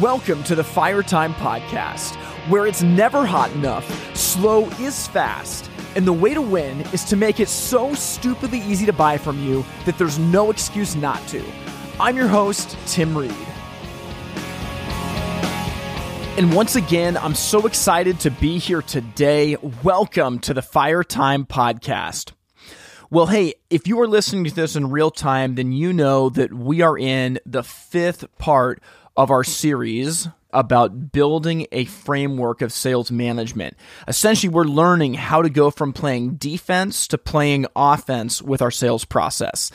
Welcome to the Fire Time Podcast, where it's never hot enough, slow is fast, and the way to win is to make it so stupidly easy to buy from you that there's no excuse not to. I'm your host, Tim Reed. And once again, I'm so excited to be here today. Welcome to the Fire Time Podcast. Well, hey, if you are listening to this in real time, then you know that we are in the fifth part of our series about building a framework of sales management. Essentially, we're learning how to go from playing defense to playing offense with our sales process.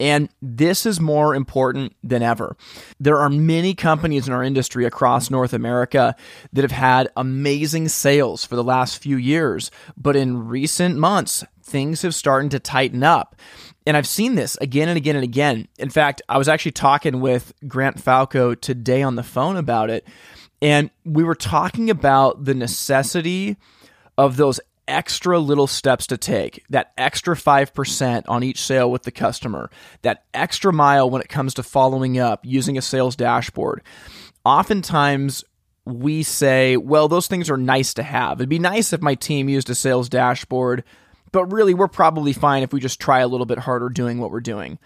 And this is more important than ever. There are many companies in our industry across North America that have had amazing sales for the last few years, but in recent months, things have started to tighten up. And I've seen this again and again and again. In fact, I was actually talking with Grant Falco today on the phone about it. And we were talking about the necessity of those extra little steps to take, that extra 5% on each sale with the customer, that extra mile when it comes to following up using a sales dashboard. Oftentimes, we say, well, those things are nice to have. It'd be nice if my team used a sales dashboard but really, we're probably fine if we just try a little bit harder doing what we're doing.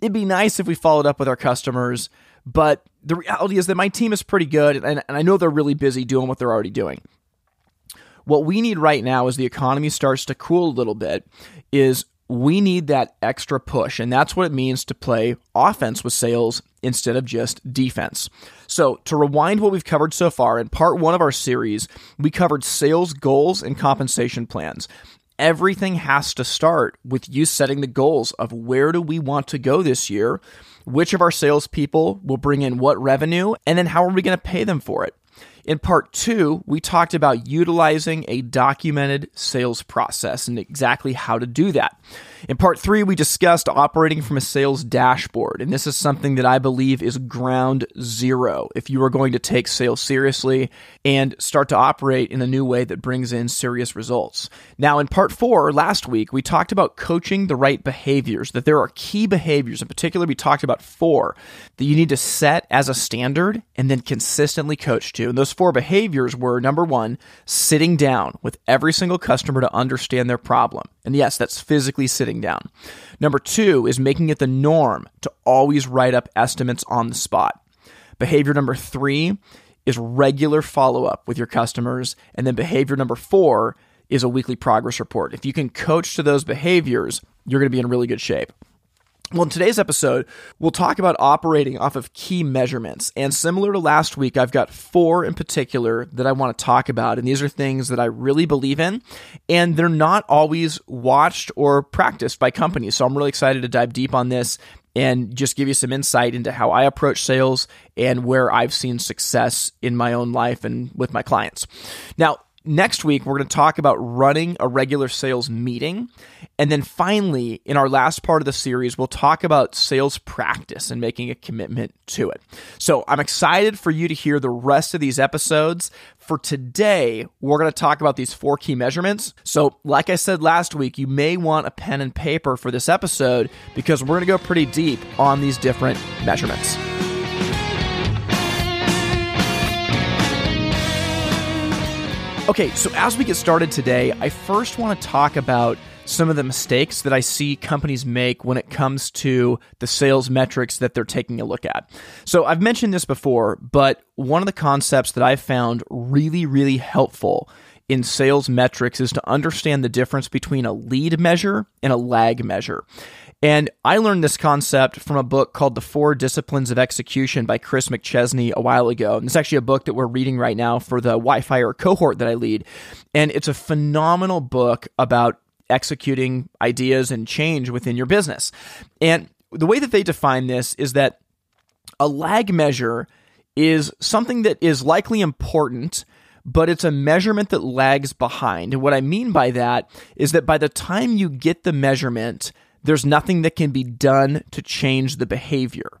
It'd be nice if we followed up with our customers, but the reality is that my team is pretty good, and, and I know they're really busy doing what they're already doing. What we need right now, as the economy starts to cool a little bit, is we need that extra push. And that's what it means to play offense with sales instead of just defense. So, to rewind what we've covered so far, in part one of our series, we covered sales goals and compensation plans everything has to start with you setting the goals of where do we want to go this year, which of our salespeople will bring in what revenue, and then how are we going to pay them for it. In part two, we talked about utilizing a documented sales process and exactly how to do that. In part three, we discussed operating from a sales dashboard, and this is something that I believe is ground zero if you are going to take sales seriously and start to operate in a new way that brings in serious results. Now, in part four, last week, we talked about coaching the right behaviors, that there are key behaviors. In particular, we talked about four that you need to set as a standard and then consistently coach to. And those four behaviors were number one, sitting down with every single customer to understand their problem. And yes, that's physically sitting down. Number two is making it the norm to always write up estimates on the spot. Behavior number three is regular follow up with your customers. And then behavior number four is a weekly progress report. If you can coach to those behaviors, you're going to be in really good shape. Well, in today's episode, we'll talk about operating off of key measurements. And similar to last week, I've got four in particular that I want to talk about. And these are things that I really believe in, and they're not always watched or practiced by companies. So I'm really excited to dive deep on this and just give you some insight into how I approach sales and where I've seen success in my own life and with my clients. Now, Next week, we're going to talk about running a regular sales meeting. And then finally, in our last part of the series, we'll talk about sales practice and making a commitment to it. So I'm excited for you to hear the rest of these episodes. For today, we're going to talk about these four key measurements. So, like I said last week, you may want a pen and paper for this episode because we're going to go pretty deep on these different measurements. Okay, so as we get started today, I first want to talk about some of the mistakes that I see companies make when it comes to the sales metrics that they're taking a look at. So I've mentioned this before, but one of the concepts that I've found really, really helpful in sales metrics is to understand the difference between a lead measure and a lag measure. And I learned this concept from a book called The Four Disciplines of Execution by Chris McChesney a while ago. And it's actually a book that we're reading right now for the WhyFire cohort that I lead. And it's a phenomenal book about executing ideas and change within your business. And the way that they define this is that a lag measure is something that is likely important but it's a measurement that lags behind. And what I mean by that is that by the time you get the measurement, there's nothing that can be done to change the behavior.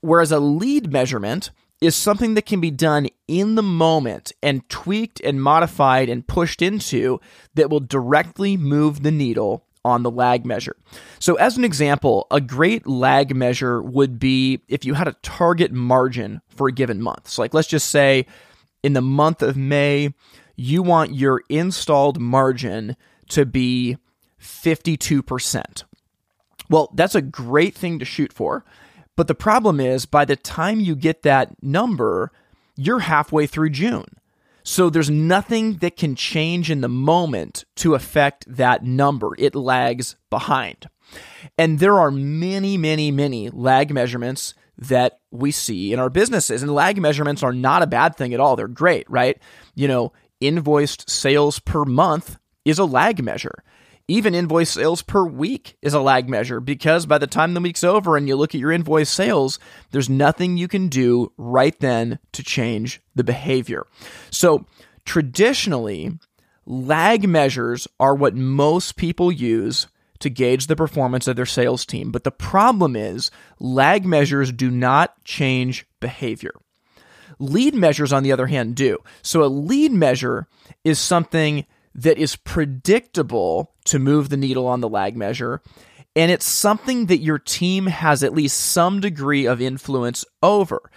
Whereas a lead measurement is something that can be done in the moment and tweaked and modified and pushed into that will directly move the needle on the lag measure. So, as an example, a great lag measure would be if you had a target margin for a given month. So, like, let's just say in the month of May, you want your installed margin to be 52%. Well, that's a great thing to shoot for. But the problem is, by the time you get that number, you're halfway through June. So there's nothing that can change in the moment to affect that number. It lags behind. And there are many, many, many lag measurements that we see in our businesses. And lag measurements are not a bad thing at all. They're great, right? You know, invoiced sales per month is a lag measure. Even invoice sales per week is a lag measure because by the time the week's over and you look at your invoice sales, there's nothing you can do right then to change the behavior. So, traditionally, lag measures are what most people use to gauge the performance of their sales team. But the problem is, lag measures do not change behavior. Lead measures, on the other hand, do. So a lead measure is something that is predictable to move the needle on the lag measure. And it's something that your team has at least some degree of influence over.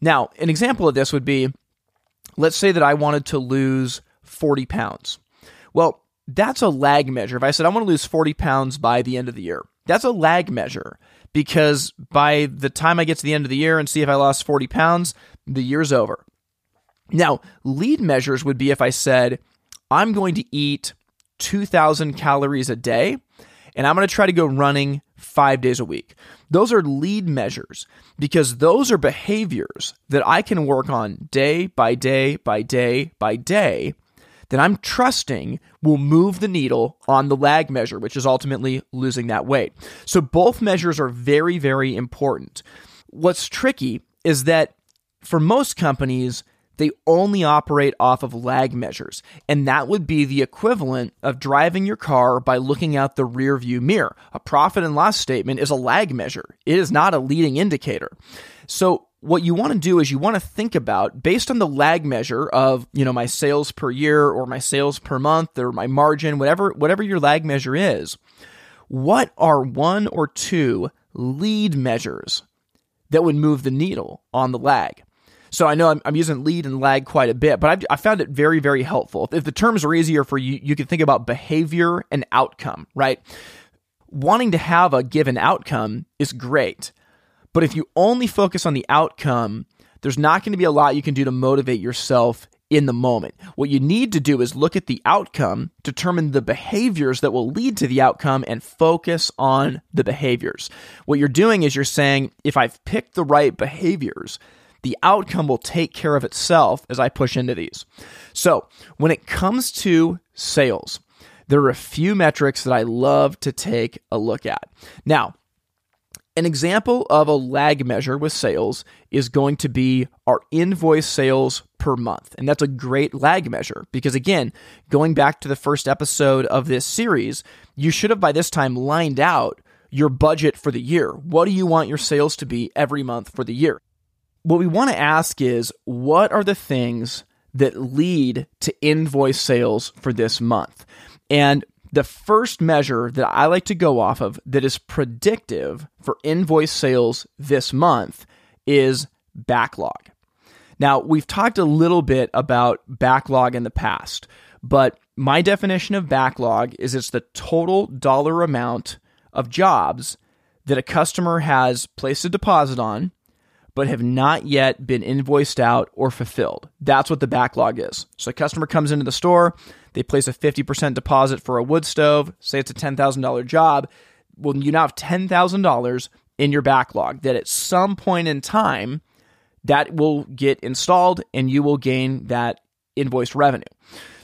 Now, an example of this would be let's say that I wanted to lose 40 pounds. Well, that's a lag measure. If I said I want to lose 40 pounds by the end of the year, that's a lag measure because by the time I get to the end of the year and see if I lost 40 pounds, the year's over. Now, lead measures would be if I said, I'm going to eat 2,000 calories a day and I'm going to try to go running five days a week. Those are lead measures because those are behaviors that I can work on day by day by day by day that I'm trusting will move the needle on the lag measure, which is ultimately losing that weight. So both measures are very, very important. What's tricky is that for most companies, they only operate off of lag measures. And that would be the equivalent of driving your car by looking out the rear view mirror. A profit and loss statement is a lag measure, it is not a leading indicator. So, what you want to do is you want to think about based on the lag measure of you know my sales per year or my sales per month or my margin whatever whatever your lag measure is what are one or two lead measures that would move the needle on the lag so I know I'm, I'm using lead and lag quite a bit, but I've, I found it very, very helpful. If the terms are easier for you, you can think about behavior and outcome, right? Wanting to have a given outcome is great, but if you only focus on the outcome, there's not going to be a lot you can do to motivate yourself in the moment. What you need to do is look at the outcome, determine the behaviors that will lead to the outcome, and focus on the behaviors. What you're doing is you're saying, if I've picked the right behaviors, the outcome will take care of itself as I push into these. So, when it comes to sales, there are a few metrics that I love to take a look at. Now, an example of a lag measure with sales is going to be our invoice sales per month. And that's a great lag measure because, again, going back to the first episode of this series, you should have by this time lined out your budget for the year. What do you want your sales to be every month for the year? What we want to ask is what are the things that lead to invoice sales for this month? And the first measure that I like to go off of that is predictive for invoice sales this month is backlog. Now, we've talked a little bit about backlog in the past, but my definition of backlog is it's the total dollar amount of jobs that a customer has placed a deposit on but have not yet been invoiced out or fulfilled. That's what the backlog is. So a customer comes into the store, they place a 50% deposit for a wood stove, say it's a $10,000 job. Well, you now have $10,000 in your backlog that at some point in time that will get installed and you will gain that invoice revenue.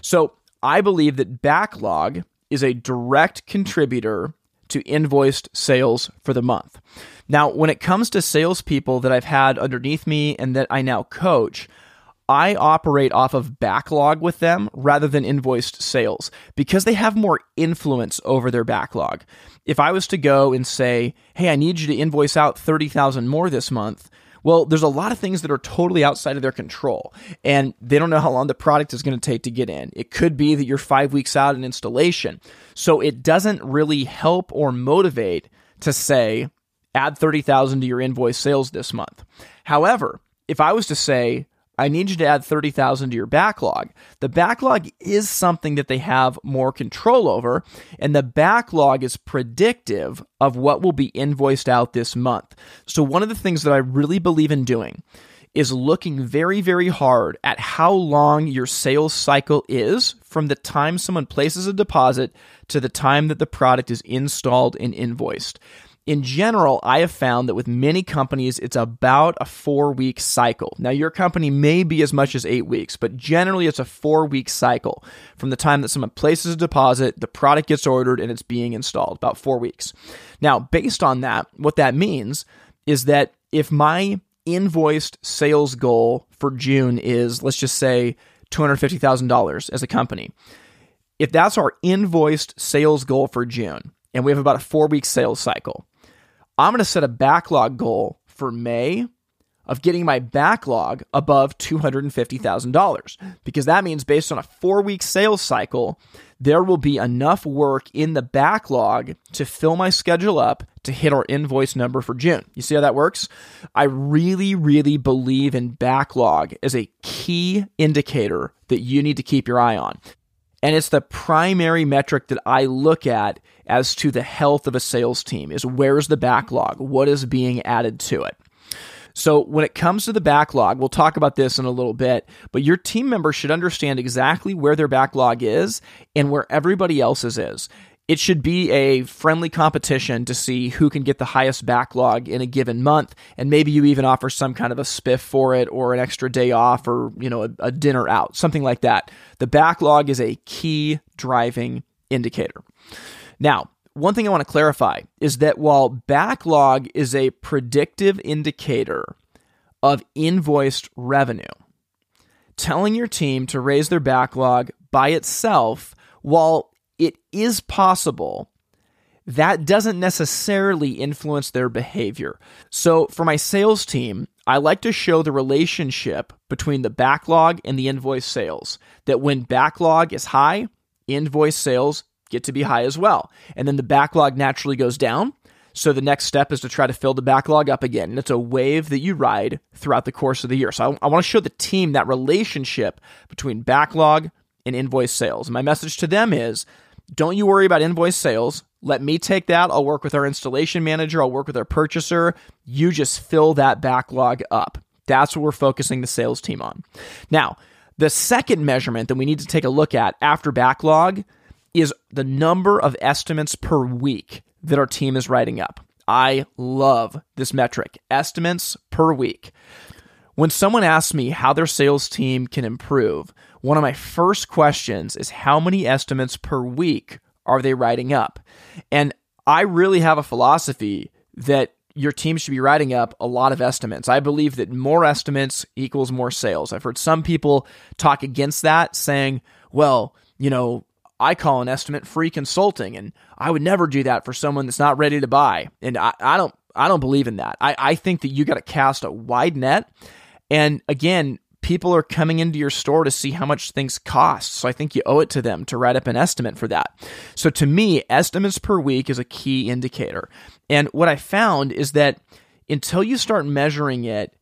So I believe that backlog is a direct contributor to invoiced sales for the month. Now, when it comes to salespeople that I've had underneath me and that I now coach, I operate off of backlog with them rather than invoiced sales because they have more influence over their backlog. If I was to go and say, "Hey, I need you to invoice out 30,000 more this month," Well, there's a lot of things that are totally outside of their control, and they don't know how long the product is going to take to get in. It could be that you're five weeks out in installation. So it doesn't really help or motivate to say, add 30,000 to your invoice sales this month. However, if I was to say, I need you to add 30,000 to your backlog. The backlog is something that they have more control over, and the backlog is predictive of what will be invoiced out this month. So, one of the things that I really believe in doing is looking very, very hard at how long your sales cycle is from the time someone places a deposit to the time that the product is installed and invoiced in general, I have found that with many companies, it's about a four week cycle. Now, your company may be as much as eight weeks, but generally it's a four week cycle from the time that someone places a deposit, the product gets ordered, and it's being installed, about four weeks. Now, based on that, what that means is that if my invoiced sales goal for June is, let's just say, $250,000 as a company, if that's our invoiced sales goal for June, and we have about a four week sales cycle, I'm going to set a backlog goal for May of getting my backlog above $250,000 because that means based on a 4-week sales cycle there will be enough work in the backlog to fill my schedule up to hit our invoice number for June. You see how that works? I really really believe in backlog as a key indicator that you need to keep your eye on. And it's the primary metric that I look at as to the health of a sales team is where's the backlog? What is being added to it? So, when it comes to the backlog, we'll talk about this in a little bit, but your team members should understand exactly where their backlog is and where everybody else's is it should be a friendly competition to see who can get the highest backlog in a given month. And maybe you even offer some kind of a spiff for it or an extra day off or you know a, a dinner out something like that. The backlog is a key driving indicator. Now one thing i want to clarify is that while backlog is a predictive indicator of invoiced revenue telling your team to raise their backlog by itself while it is possible that doesn't necessarily influence their behavior. So, for my sales team, I like to show the relationship between the backlog and the invoice sales. That when backlog is high, invoice sales get to be high as well. And then the backlog naturally goes down. So, the next step is to try to fill the backlog up again. And it's a wave that you ride throughout the course of the year. So, I, I want to show the team that relationship between backlog and invoice sales. And my message to them is don't you worry about invoice sales. Let me take that. I'll work with our installation manager. I'll work with our purchaser. You just fill that backlog up. That's what we're focusing the sales team on. Now, the second measurement that we need to take a look at after backlog is the number of estimates per week that our team is writing up. I love this metric estimates per week. When someone asks me how their sales team can improve, one of my first questions is how many estimates per week are they writing up? And I really have a philosophy that your team should be writing up a lot of estimates. I believe that more estimates equals more sales. I've heard some people talk against that, saying, well, you know, I call an estimate free consulting, and I would never do that for someone that's not ready to buy. And I, I don't I don't believe in that. I, I think that you got to cast a wide net. And again, people are coming into your store to see how much things cost. So I think you owe it to them to write up an estimate for that. So to me, estimates per week is a key indicator. And what I found is that until you start measuring it,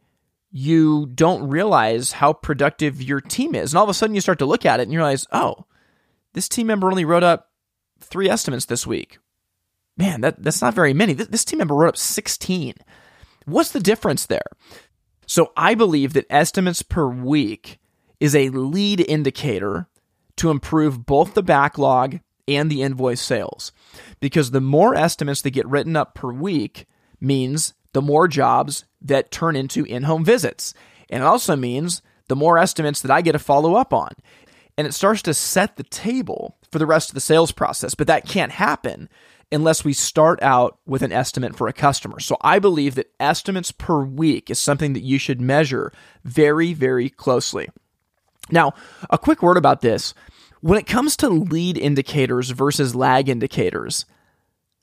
you don't realize how productive your team is. And all of a sudden you start to look at it and you realize, oh, this team member only wrote up three estimates this week. Man, that, that's not very many. This, this team member wrote up 16. What's the difference there? So I believe that estimates per week is a lead indicator to improve both the backlog and the invoice sales. Because the more estimates that get written up per week means the more jobs that turn into in home visits. And it also means the more estimates that I get to follow up on. And it starts to set the table for the rest of the sales process. But that can't happen unless we start out with an estimate for a customer. So I believe that estimates per week is something that you should measure very, very closely. Now, a quick word about this. When it comes to lead indicators versus lag indicators,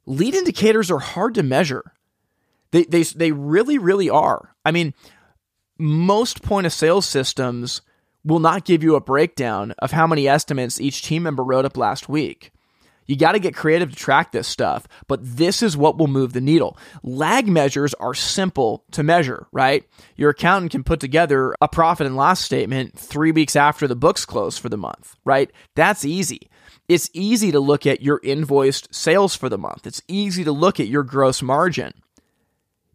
lead indicators are hard to measure. They, they, they really, really are. I mean, most point of sale systems will not give you a breakdown of how many estimates each team member wrote up last week. You got to get creative to track this stuff, but this is what will move the needle. Lag measures are simple to measure, right? Your accountant can put together a profit and loss statement three weeks after the books close for the month, right? That's easy. It's easy to look at your invoiced sales for the month. It's easy to look at your gross margin.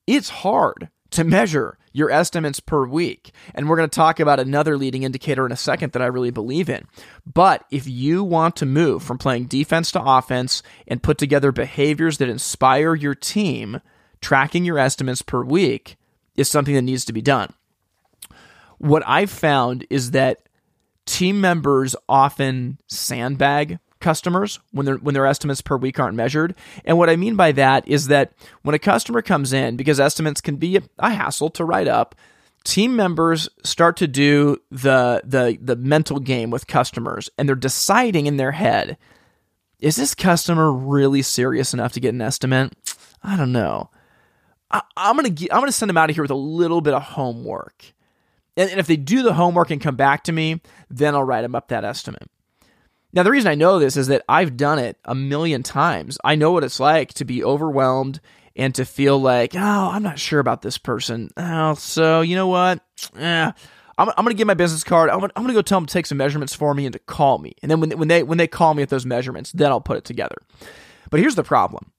It's hard to measure your estimates per week. And we're going to talk about another leading indicator in a second that I really believe in. But if you want to move from playing defense to offense and put together behaviors that inspire your team, tracking your estimates per week is something that needs to be done. What I've found is that team members often sandbag customers when their when their estimates per week aren't measured. And what I mean by that is that when a customer comes in, because estimates can be a, hassle to write up, team members start to do the the the mental game with customers, and they're deciding in their head, is this customer really serious enough to get an estimate? I don't know. I, am gonna I'm gonna send them out of here with a little bit of homework. And, and if they do the homework and come back to me, then I'll write them up that estimate. Now, the reason I know this is that I've done it a million times. I know what it's like to be overwhelmed and to feel like, oh, I'm not sure about this person. Oh, so you know what? Eh, I'm, I'm going to get my business card. I'm, I'm going to go tell them to take some measurements for me and to call me. And then when, when they when they call me at those measurements, then I'll put it together. But here's the problem.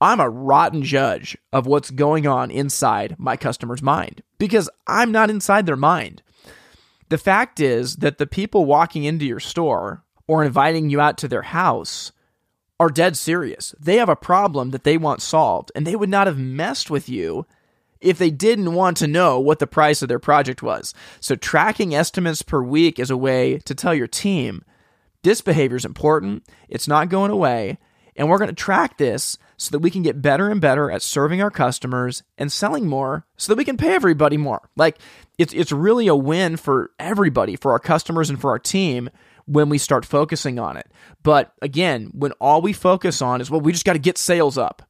I'm a rotten judge of what's going on inside my customer's mind because I'm not inside their mind. The fact is that the people walking into your store or inviting you out to their house are dead serious. They have a problem that they want solved, and they would not have messed with you if they didn't want to know what the price of their project was. So, tracking estimates per week is a way to tell your team this behavior is important, it's not going away, and we're going to track this so that we can get better and better at serving our customers and selling more so that we can pay everybody more. Like, it's, it's really a win for everybody, for our customers and for our team when we start focusing on it. But again, when all we focus on is, well, we just got to get sales up.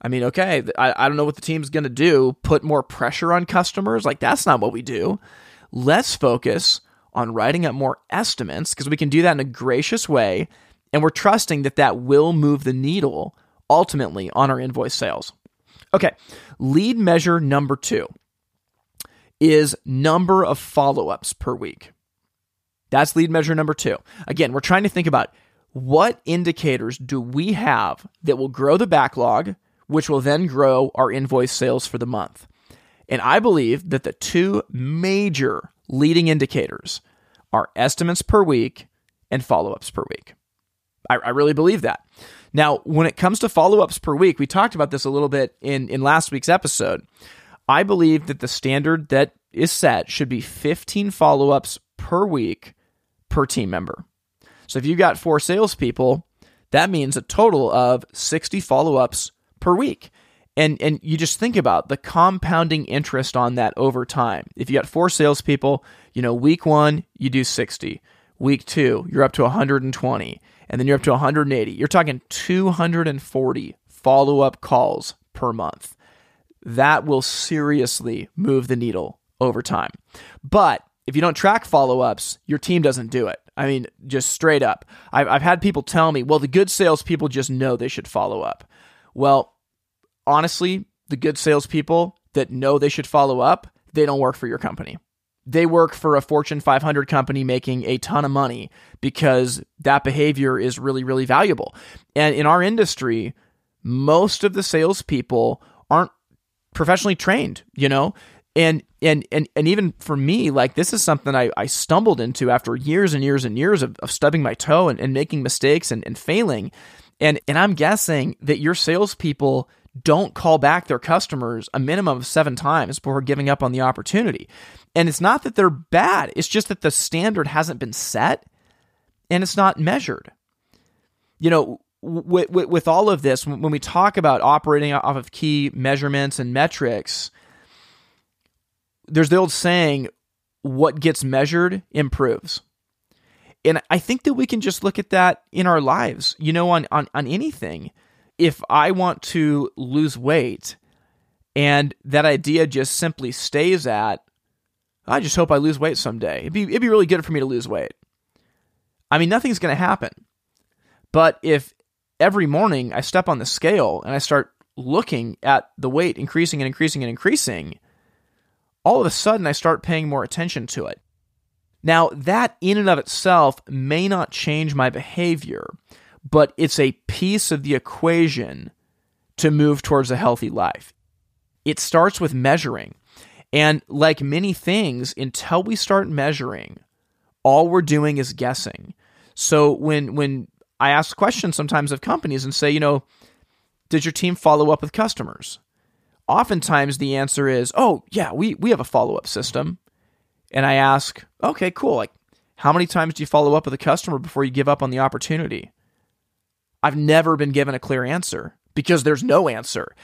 I mean, okay, I, I don't know what the team's going to do. Put more pressure on customers? Like, that's not what we do. Let's focus on writing up more estimates because we can do that in a gracious way. And we're trusting that that will move the needle ultimately on our invoice sales. Okay, lead measure number two is number of follow ups per week. That's lead measure number two. Again, we're trying to think about what indicators do we have that will grow the backlog, which will then grow our invoice sales for the month. And I believe that the two major leading indicators are estimates per week and follow ups per week. I, I, really believe that. Now, when it comes to follow ups per week, we talked about this a little bit in, in last week's episode. I believe that the standard that is set should be 15 follow ups per week per team member. So if you got four salespeople, that means a total of 60 follow ups per week. And, and you just think about the compounding interest on that over time. If you got four salespeople, you know, week one, you do 60. Week two, you're up to 120. And then you're up to 180. You're talking 240 follow up calls per month. That will seriously move the needle over time. But if you don't track follow ups, your team doesn't do it. I mean, just straight up. I've, I've had people tell me, well, the good salespeople just know they should follow up. Well, honestly, the good salespeople that know they should follow up, they don't work for your company. They work for a Fortune 500 company making a ton of money because that behavior is really, really valuable. And in our industry, most of the salespeople aren't professionally trained, you know? And and and and even for me like this is something i, I stumbled into after years and years and years of, of stubbing my toe and, and making mistakes and, and failing. And and i'm guessing that your salespeople don't call back their customers a minimum of seven times before giving up on the opportunity. And it's not that they're bad it's just that the standard hasn't been set and it's not measured. You know with, with, with all of this when we talk about operating off of key measurements and metrics there's the old saying, what gets measured improves. And I think that we can just look at that in our lives, you know, on, on, on anything. if I want to lose weight and that idea just simply stays at, I just hope I lose weight someday. It'd be, it'd be really good for me to lose weight. I mean, nothing's going to happen. But if every morning I step on the scale and I start looking at the weight increasing and increasing and increasing, all of a sudden I start paying more attention to it. Now, that in and of itself may not change my behavior, but it's a piece of the equation to move towards a healthy life. It starts with measuring. And like many things, until we start measuring, all we're doing is guessing. So when when I ask questions sometimes of companies and say, you know, did your team follow up with customers? Oftentimes the answer is, oh, yeah, we, we have a follow up system. And I ask, okay, cool. Like, how many times do you follow up with a customer before you give up on the opportunity? I've never been given a clear answer because there's no answer.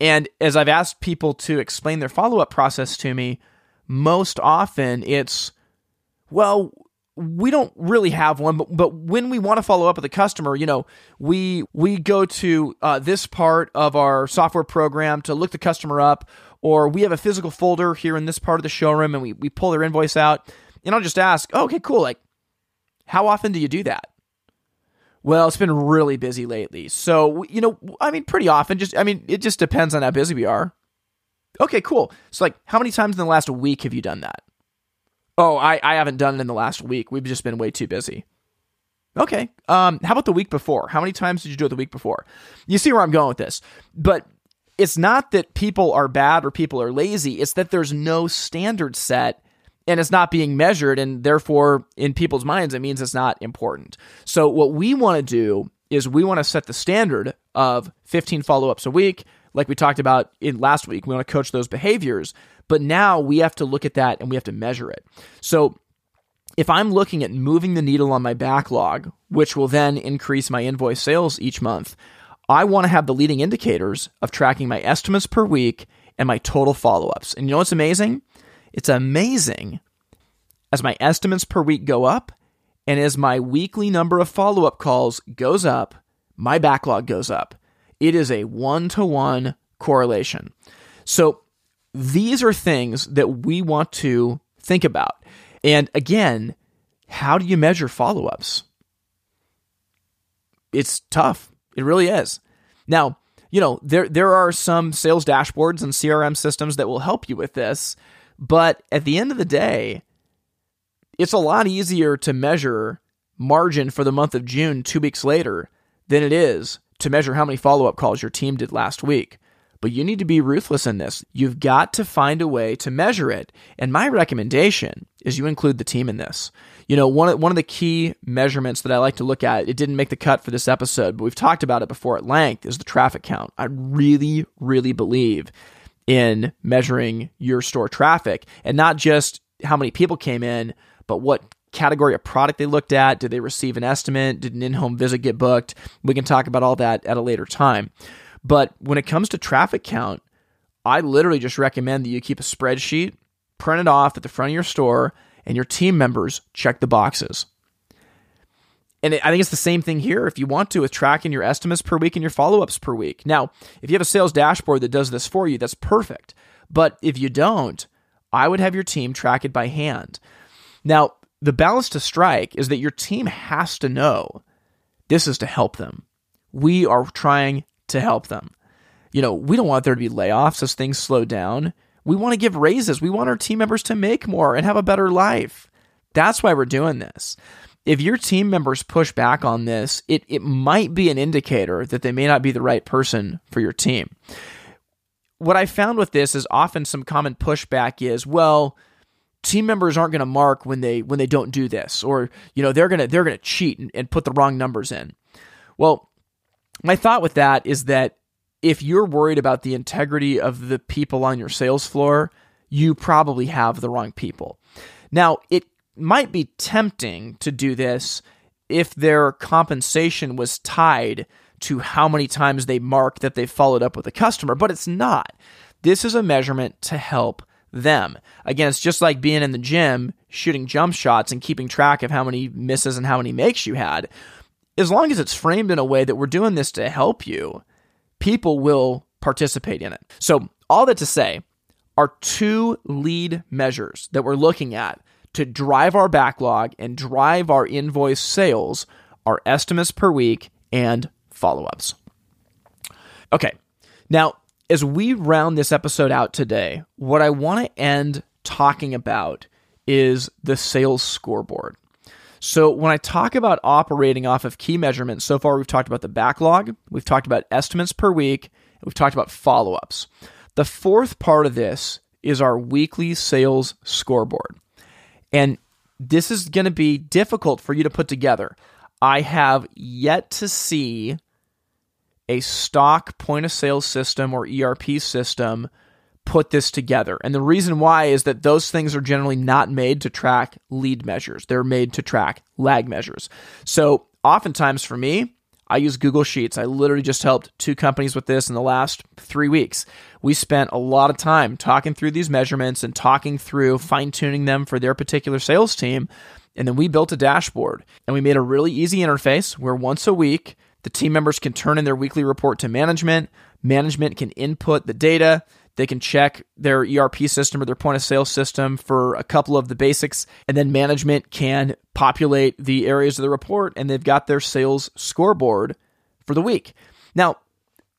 And as I've asked people to explain their follow up process to me, most often it's, well, we don't really have one, but, but when we want to follow up with a customer, you know, we we go to uh, this part of our software program to look the customer up, or we have a physical folder here in this part of the showroom, and we we pull their invoice out, and I'll just ask, oh, okay, cool, like, how often do you do that? Well, it's been really busy lately, so you know, I mean, pretty often. Just, I mean, it just depends on how busy we are. Okay, cool. So, like, how many times in the last week have you done that? Oh, I, I haven't done it in the last week. We've just been way too busy. Okay. Um, how about the week before? How many times did you do it the week before? You see where I'm going with this. But it's not that people are bad or people are lazy. It's that there's no standard set and it's not being measured. And therefore, in people's minds, it means it's not important. So, what we want to do is we want to set the standard of 15 follow ups a week. Like we talked about in last week, we want to coach those behaviors. But now we have to look at that and we have to measure it. So if I'm looking at moving the needle on my backlog, which will then increase my invoice sales each month, I want to have the leading indicators of tracking my estimates per week and my total follow ups. And you know what's amazing? It's amazing as my estimates per week go up and as my weekly number of follow up calls goes up, my backlog goes up. It is a one to one correlation. So these are things that we want to think about. And again, how do you measure follow ups? It's tough. It really is. Now, you know, there there are some sales dashboards and CRM systems that will help you with this, but at the end of the day, it's a lot easier to measure margin for the month of June 2 weeks later than it is to measure how many follow-up calls your team did last week. But you need to be ruthless in this. You've got to find a way to measure it. And my recommendation is you include the team in this. You know, one of, one of the key measurements that I like to look at, it didn't make the cut for this episode, but we've talked about it before at length, is the traffic count. I really, really believe in measuring your store traffic and not just how many people came in, but what category of product they looked at. Did they receive an estimate? Did an in home visit get booked? We can talk about all that at a later time. But when it comes to traffic count, I literally just recommend that you keep a spreadsheet, print it off at the front of your store, and your team members check the boxes. And I think it's the same thing here if you want to with tracking your estimates per week and your follow ups per week. Now, if you have a sales dashboard that does this for you, that's perfect. But if you don't, I would have your team track it by hand. Now, the balance to strike is that your team has to know this is to help them. We are trying to help them. You know, we don't want there to be layoffs as things slow down. We want to give raises. We want our team members to make more and have a better life. That's why we're doing this. If your team members push back on this, it, it might be an indicator that they may not be the right person for your team. What I found with this is often some common pushback is, well, team members aren't going to mark when they when they don't do this or you know they're going to they're going to cheat and, and put the wrong numbers in. Well, my thought with that is that if you're worried about the integrity of the people on your sales floor, you probably have the wrong people. Now, it might be tempting to do this if their compensation was tied to how many times they mark that they followed up with a customer, but it's not. This is a measurement to help them. Again, it's just like being in the gym, shooting jump shots and keeping track of how many misses and how many makes you had as long as it's framed in a way that we're doing this to help you, people will participate in it. So, all that to say, are two lead measures that we're looking at to drive our backlog and drive our invoice sales are estimates per week and follow ups. Okay, now as we round this episode out today, what I want to end talking about is the sales scoreboard. So, when I talk about operating off of key measurements, so far we've talked about the backlog, we've talked about estimates per week, we've talked about follow ups. The fourth part of this is our weekly sales scoreboard. And this is going to be difficult for you to put together. I have yet to see a stock point of sale system or ERP system put this together. And the reason why is that those things are generally not made to track lead measures, they're made to track lag measures. So, oftentimes for me, I use Google Sheets. I literally just helped two companies with this in the last three weeks. We spent a lot of time talking through these measurements and talking through fine tuning them for their particular sales team. And then we built a dashboard and we made a really easy interface where once a week, the team members can turn in their weekly report to management. Management can input the data. They can check their ERP system or their point of sale system for a couple of the basics, and then management can populate the areas of the report and they've got their sales scoreboard for the week. Now,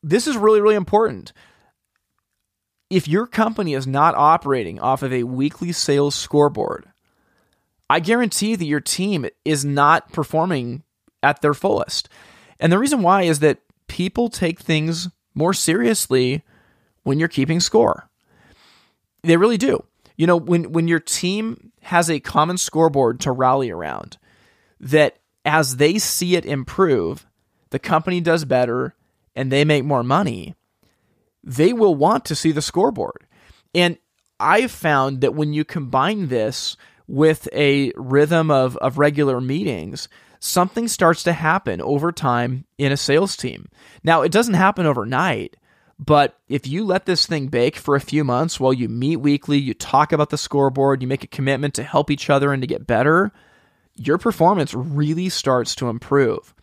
this is really, really important. If your company is not operating off of a weekly sales scoreboard, I guarantee that your team is not performing at their fullest. And the reason why is that people take things more seriously when you're keeping score. They really do. You know, when when your team has a common scoreboard to rally around, that as they see it improve, the company does better and they make more money, they will want to see the scoreboard. And I've found that when you combine this with a rhythm of, of regular meetings, something starts to happen over time in a sales team. Now, it doesn't happen overnight, but if you let this thing bake for a few months while you meet weekly, you talk about the scoreboard, you make a commitment to help each other and to get better, your performance really starts to improve.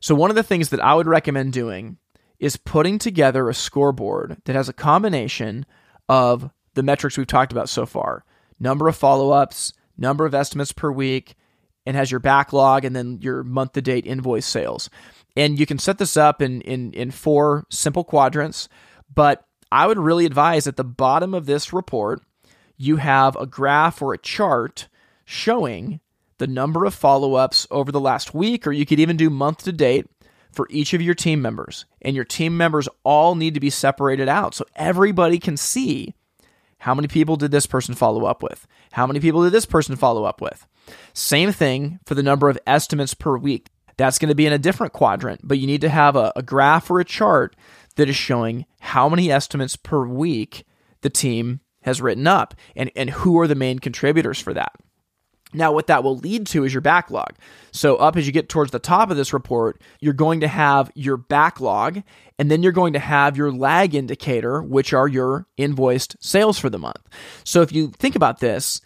So, one of the things that I would recommend doing is putting together a scoreboard that has a combination of the metrics we've talked about so far number of follow ups, number of estimates per week, and has your backlog and then your month to date invoice sales. And you can set this up in, in, in four simple quadrants. But I would really advise at the bottom of this report, you have a graph or a chart showing the number of follow ups over the last week, or you could even do month to date for each of your team members. And your team members all need to be separated out so everybody can see how many people did this person follow up with? How many people did this person follow up with? Same thing for the number of estimates per week. That's going to be in a different quadrant, but you need to have a, a graph or a chart that is showing how many estimates per week the team has written up and, and who are the main contributors for that. Now, what that will lead to is your backlog. So, up as you get towards the top of this report, you're going to have your backlog, and then you're going to have your lag indicator, which are your invoiced sales for the month. So, if you think about this,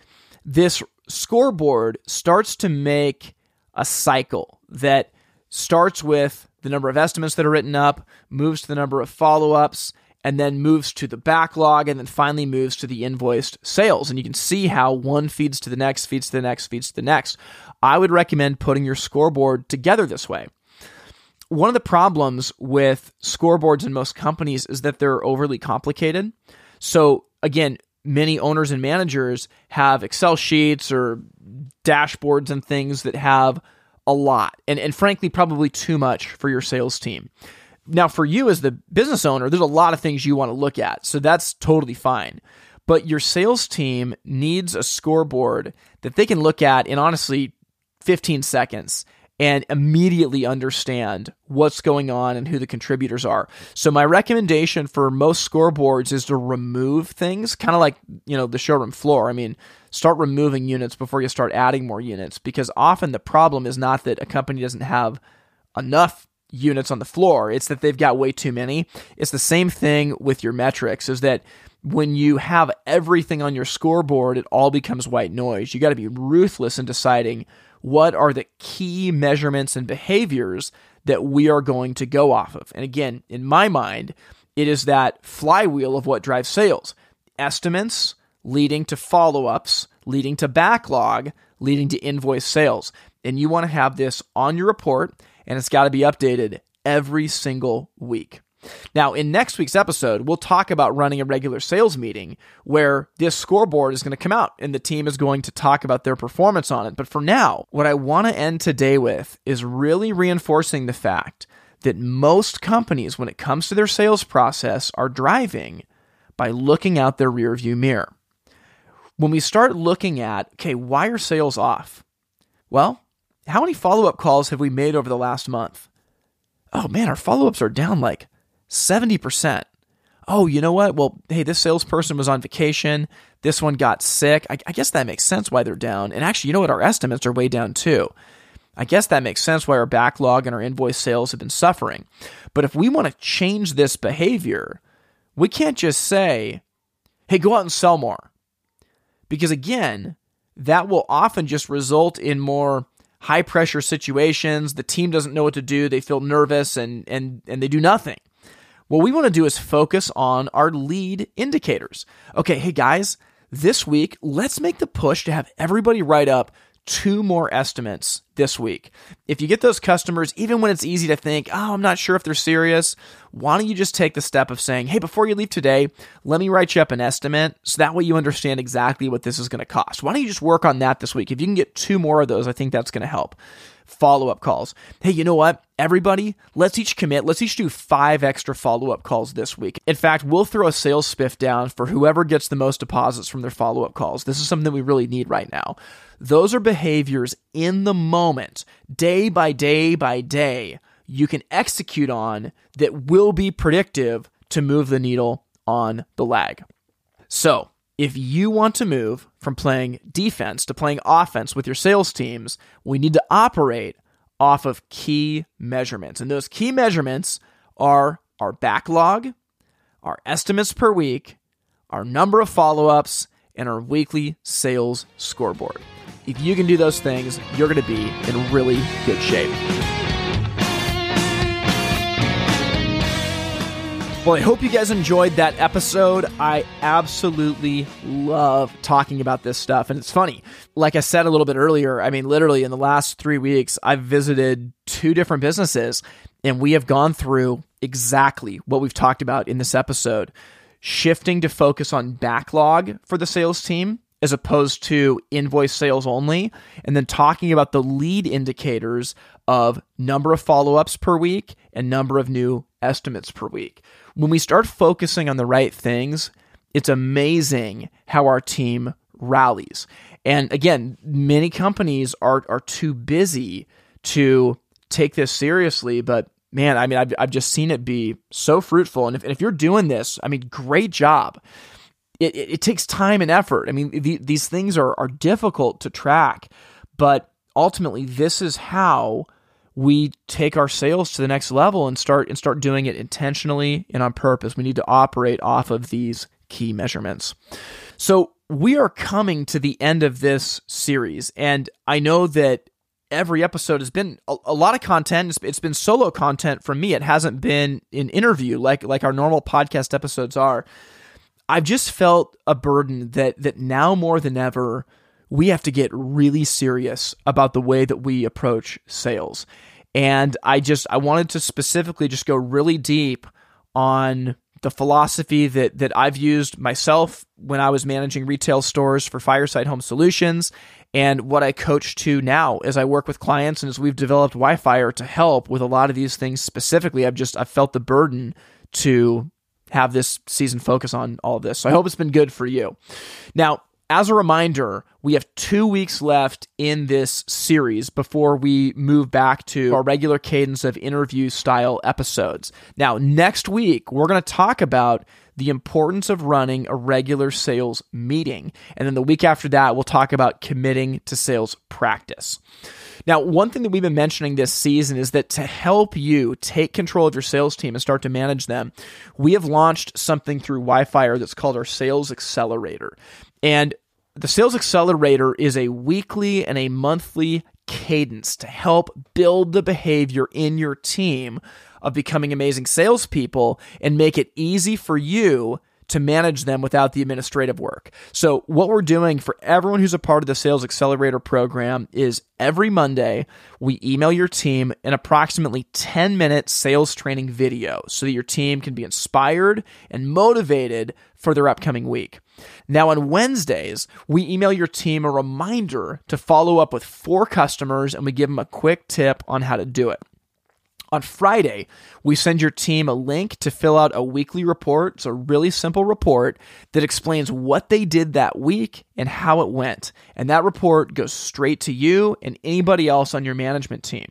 this scoreboard starts to make a cycle that starts with the number of estimates that are written up, moves to the number of follow ups, and then moves to the backlog, and then finally moves to the invoiced sales. And you can see how one feeds to the next, feeds to the next, feeds to the next. I would recommend putting your scoreboard together this way. One of the problems with scoreboards in most companies is that they're overly complicated. So, again, many owners and managers have Excel sheets or dashboards and things that have a lot and, and frankly probably too much for your sales team. Now for you as the business owner, there's a lot of things you want to look at. So that's totally fine. But your sales team needs a scoreboard that they can look at in honestly 15 seconds and immediately understand what's going on and who the contributors are. So my recommendation for most scoreboards is to remove things, kind of like, you know, the showroom floor. I mean, start removing units before you start adding more units because often the problem is not that a company doesn't have enough units on the floor, it's that they've got way too many. It's the same thing with your metrics is that when you have everything on your scoreboard, it all becomes white noise. You got to be ruthless in deciding what are the key measurements and behaviors that we are going to go off of. And again, in my mind, it is that flywheel of what drives sales estimates leading to follow ups, leading to backlog, leading to invoice sales. And you want to have this on your report, and it's got to be updated every single week. Now, in next week's episode, we'll talk about running a regular sales meeting where this scoreboard is going to come out and the team is going to talk about their performance on it. But for now, what I want to end today with is really reinforcing the fact that most companies, when it comes to their sales process, are driving by looking out their rearview mirror. When we start looking at, okay, why are sales off? Well, how many follow up calls have we made over the last month? Oh man, our follow ups are down like 70%. Oh, you know what? Well, hey, this salesperson was on vacation. This one got sick. I, I, guess that makes sense why they're down. And actually, you know what? Our estimates are way down too. I guess that makes sense why our backlog and our invoice sales have been suffering. But if we want to change this behavior, we can't just say, hey, go out and sell more. Because again, that will often just result in more high pressure situations. The team doesn't know what to do. They feel nervous and, and, and they do nothing. What we want to do is focus on our lead indicators. Okay, hey guys, this week, let's make the push to have everybody write up two more estimates this week. If you get those customers, even when it's easy to think, oh, I'm not sure if they're serious, why don't you just take the step of saying, hey, before you leave today, let me write you up an estimate so that way you understand exactly what this is going to cost. Why don't you just work on that this week? If you can get two more of those, I think that's going to help follow up calls. Hey, you know what? Everybody, let's each commit. Let's each do five extra follow up calls this week. In fact, we'll throw a sales spiff down for whoever gets the most deposits from their follow up calls. This is something that we really need right now. Those are behaviors in the moment, day by day by day, you can execute on that will be predictive to move the needle on the lag. So, if you want to move from playing defense to playing offense with your sales teams, we need to operate off of key measurements. And those key measurements are our backlog, our estimates per week, our number of follow ups, and our weekly sales scoreboard. If you can do those things, you're going to be in really good shape. Well, I hope you guys enjoyed that episode. I absolutely love talking about this stuff. And it's funny. Like I said a little bit earlier, I mean, literally in the last three weeks, I've visited two different businesses and we have gone through exactly what we've talked about in this episode shifting to focus on backlog for the sales team as opposed to invoice sales only, and then talking about the lead indicators of number of follow ups per week and number of new estimates per week when we start focusing on the right things, it's amazing how our team rallies. And again, many companies are are too busy to take this seriously, but man, I mean, I've, I've just seen it be so fruitful. And if, and if you're doing this, I mean, great job. It, it, it takes time and effort. I mean, the, these things are, are difficult to track, but ultimately, this is how we take our sales to the next level and start and start doing it intentionally and on purpose. We need to operate off of these key measurements. So we are coming to the end of this series, and I know that every episode has been a, a lot of content. It's, it's been solo content from me. It hasn't been an interview like like our normal podcast episodes are. I've just felt a burden that that now more than ever we have to get really serious about the way that we approach sales. And I just I wanted to specifically just go really deep on the philosophy that that I've used myself when I was managing retail stores for Fireside Home Solutions and what I coach to now as I work with clients and as we've developed WhyFire to help with a lot of these things specifically. I've just I've felt the burden to have this season focus on all of this. So I hope it's been good for you. Now, as a reminder, we have two weeks left in this series before we move back to our regular cadence of interview style episodes. Now, next week, we're going to talk about the importance of running a regular sales meeting. And then the week after that, we'll talk about committing to sales practice. Now, one thing that we've been mentioning this season is that to help you take control of your sales team and start to manage them, we have launched something through WhyFire that's called our Sales Accelerator. And the Sales Accelerator is a weekly and a monthly cadence to help build the behavior in your team of becoming amazing salespeople and make it easy for you to manage them without the administrative work. So, what we're doing for everyone who's a part of the Sales Accelerator program is every Monday, we email your team an approximately 10 minute sales training video so that your team can be inspired and motivated for their upcoming week. Now, on Wednesdays, we email your team a reminder to follow up with four customers and we give them a quick tip on how to do it. On Friday, we send your team a link to fill out a weekly report. It's a really simple report that explains what they did that week and how it went. And that report goes straight to you and anybody else on your management team.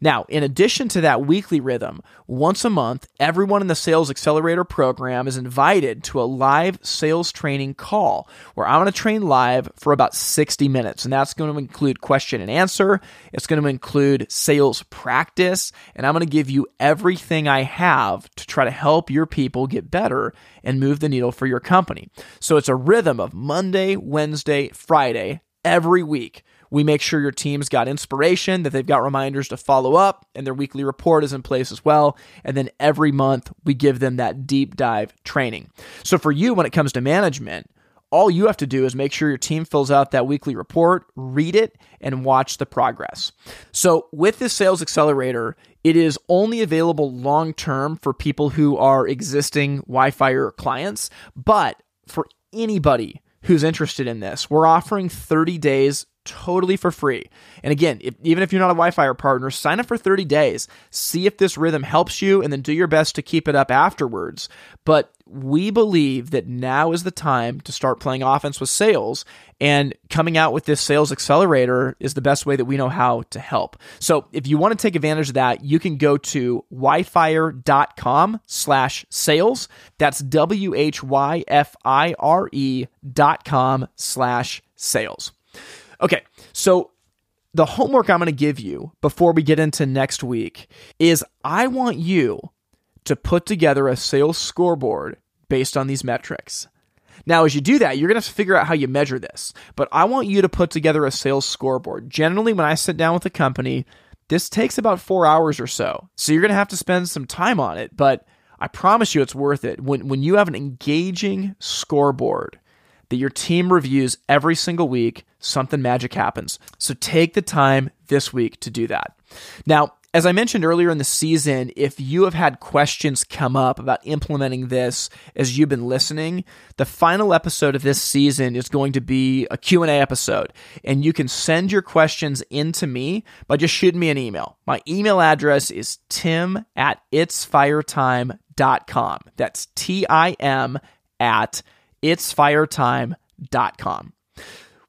Now, in addition to that weekly rhythm, once a month, everyone in the Sales Accelerator program is invited to a live sales training call where I'm going to train live for about 60 minutes. And that's going to include question and answer, it's going to include sales practice, and I'm going to give you everything I have to try to help your people get better and move the needle for your company. So it's a rhythm of Monday, Wednesday, Friday every week we make sure your team's got inspiration, that they've got reminders to follow up, and their weekly report is in place as well. And then every month, we give them that deep dive training. So for you, when it comes to management, all you have to do is make sure your team fills out that weekly report, read it, and watch the progress. So, with this sales accelerator, it is only available long term for people who are existing WhyFire clients, but for anybody who's interested in this, we're offering 30 days totally for free. And again, if, even if you're not a WhyFire partner, sign up for 30 days. See if this rhythm helps you and then do your best to keep it up afterwards. But we believe that now is the time to start playing offense with sales and coming out with this sales accelerator is the best way that we know how to help. So if you want to take advantage of that, you can go to whyfire.com slash sales. That's W-H-Y-F-I-R-E dot com slash sales. Okay, so the homework I'm going to give you before we get into next week is I want you to put together a sales scoreboard based on these metrics. Now, as you do that, you're going to have to figure out how you measure this, but I want you to put together a sales scoreboard. Generally, when I sit down with a company, this takes about four hours or so. So you're going to have to spend some time on it, but I promise you it's worth it. When, when you have an engaging scoreboard, that your team reviews every single week, something magic happens. So take the time this week to do that. Now, as I mentioned earlier in the season, if you have had questions come up about implementing this as you've been listening, the final episode of this season is going to be a Q&A episode, and you can send your questions in to me by just shooting me an email. My email address is tim at itsfiretime.com. That's T-I-M at itsfiretime.com.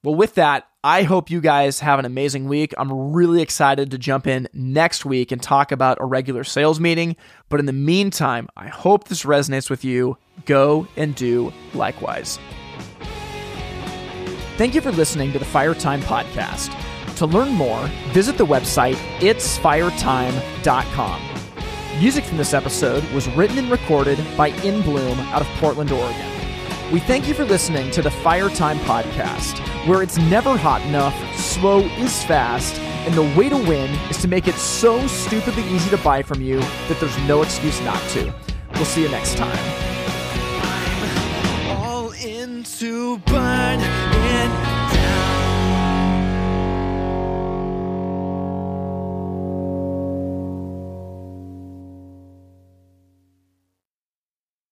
Well, with that, I hope you guys have an amazing week. I'm really excited to jump in next week and talk about a regular sales meeting. But in the meantime, I hope this resonates with you. Go and do likewise. Thank you for listening to the Fire Time Podcast. To learn more, visit the website itsfiretime.com. Music from this episode was written and recorded by In Bloom out of Portland, Oregon. We thank you for listening to the Fire Time Podcast, where it's never hot enough, slow is fast, and the way to win is to make it so stupidly easy to buy from you that there's no excuse not to. We'll see you next time. All into burn.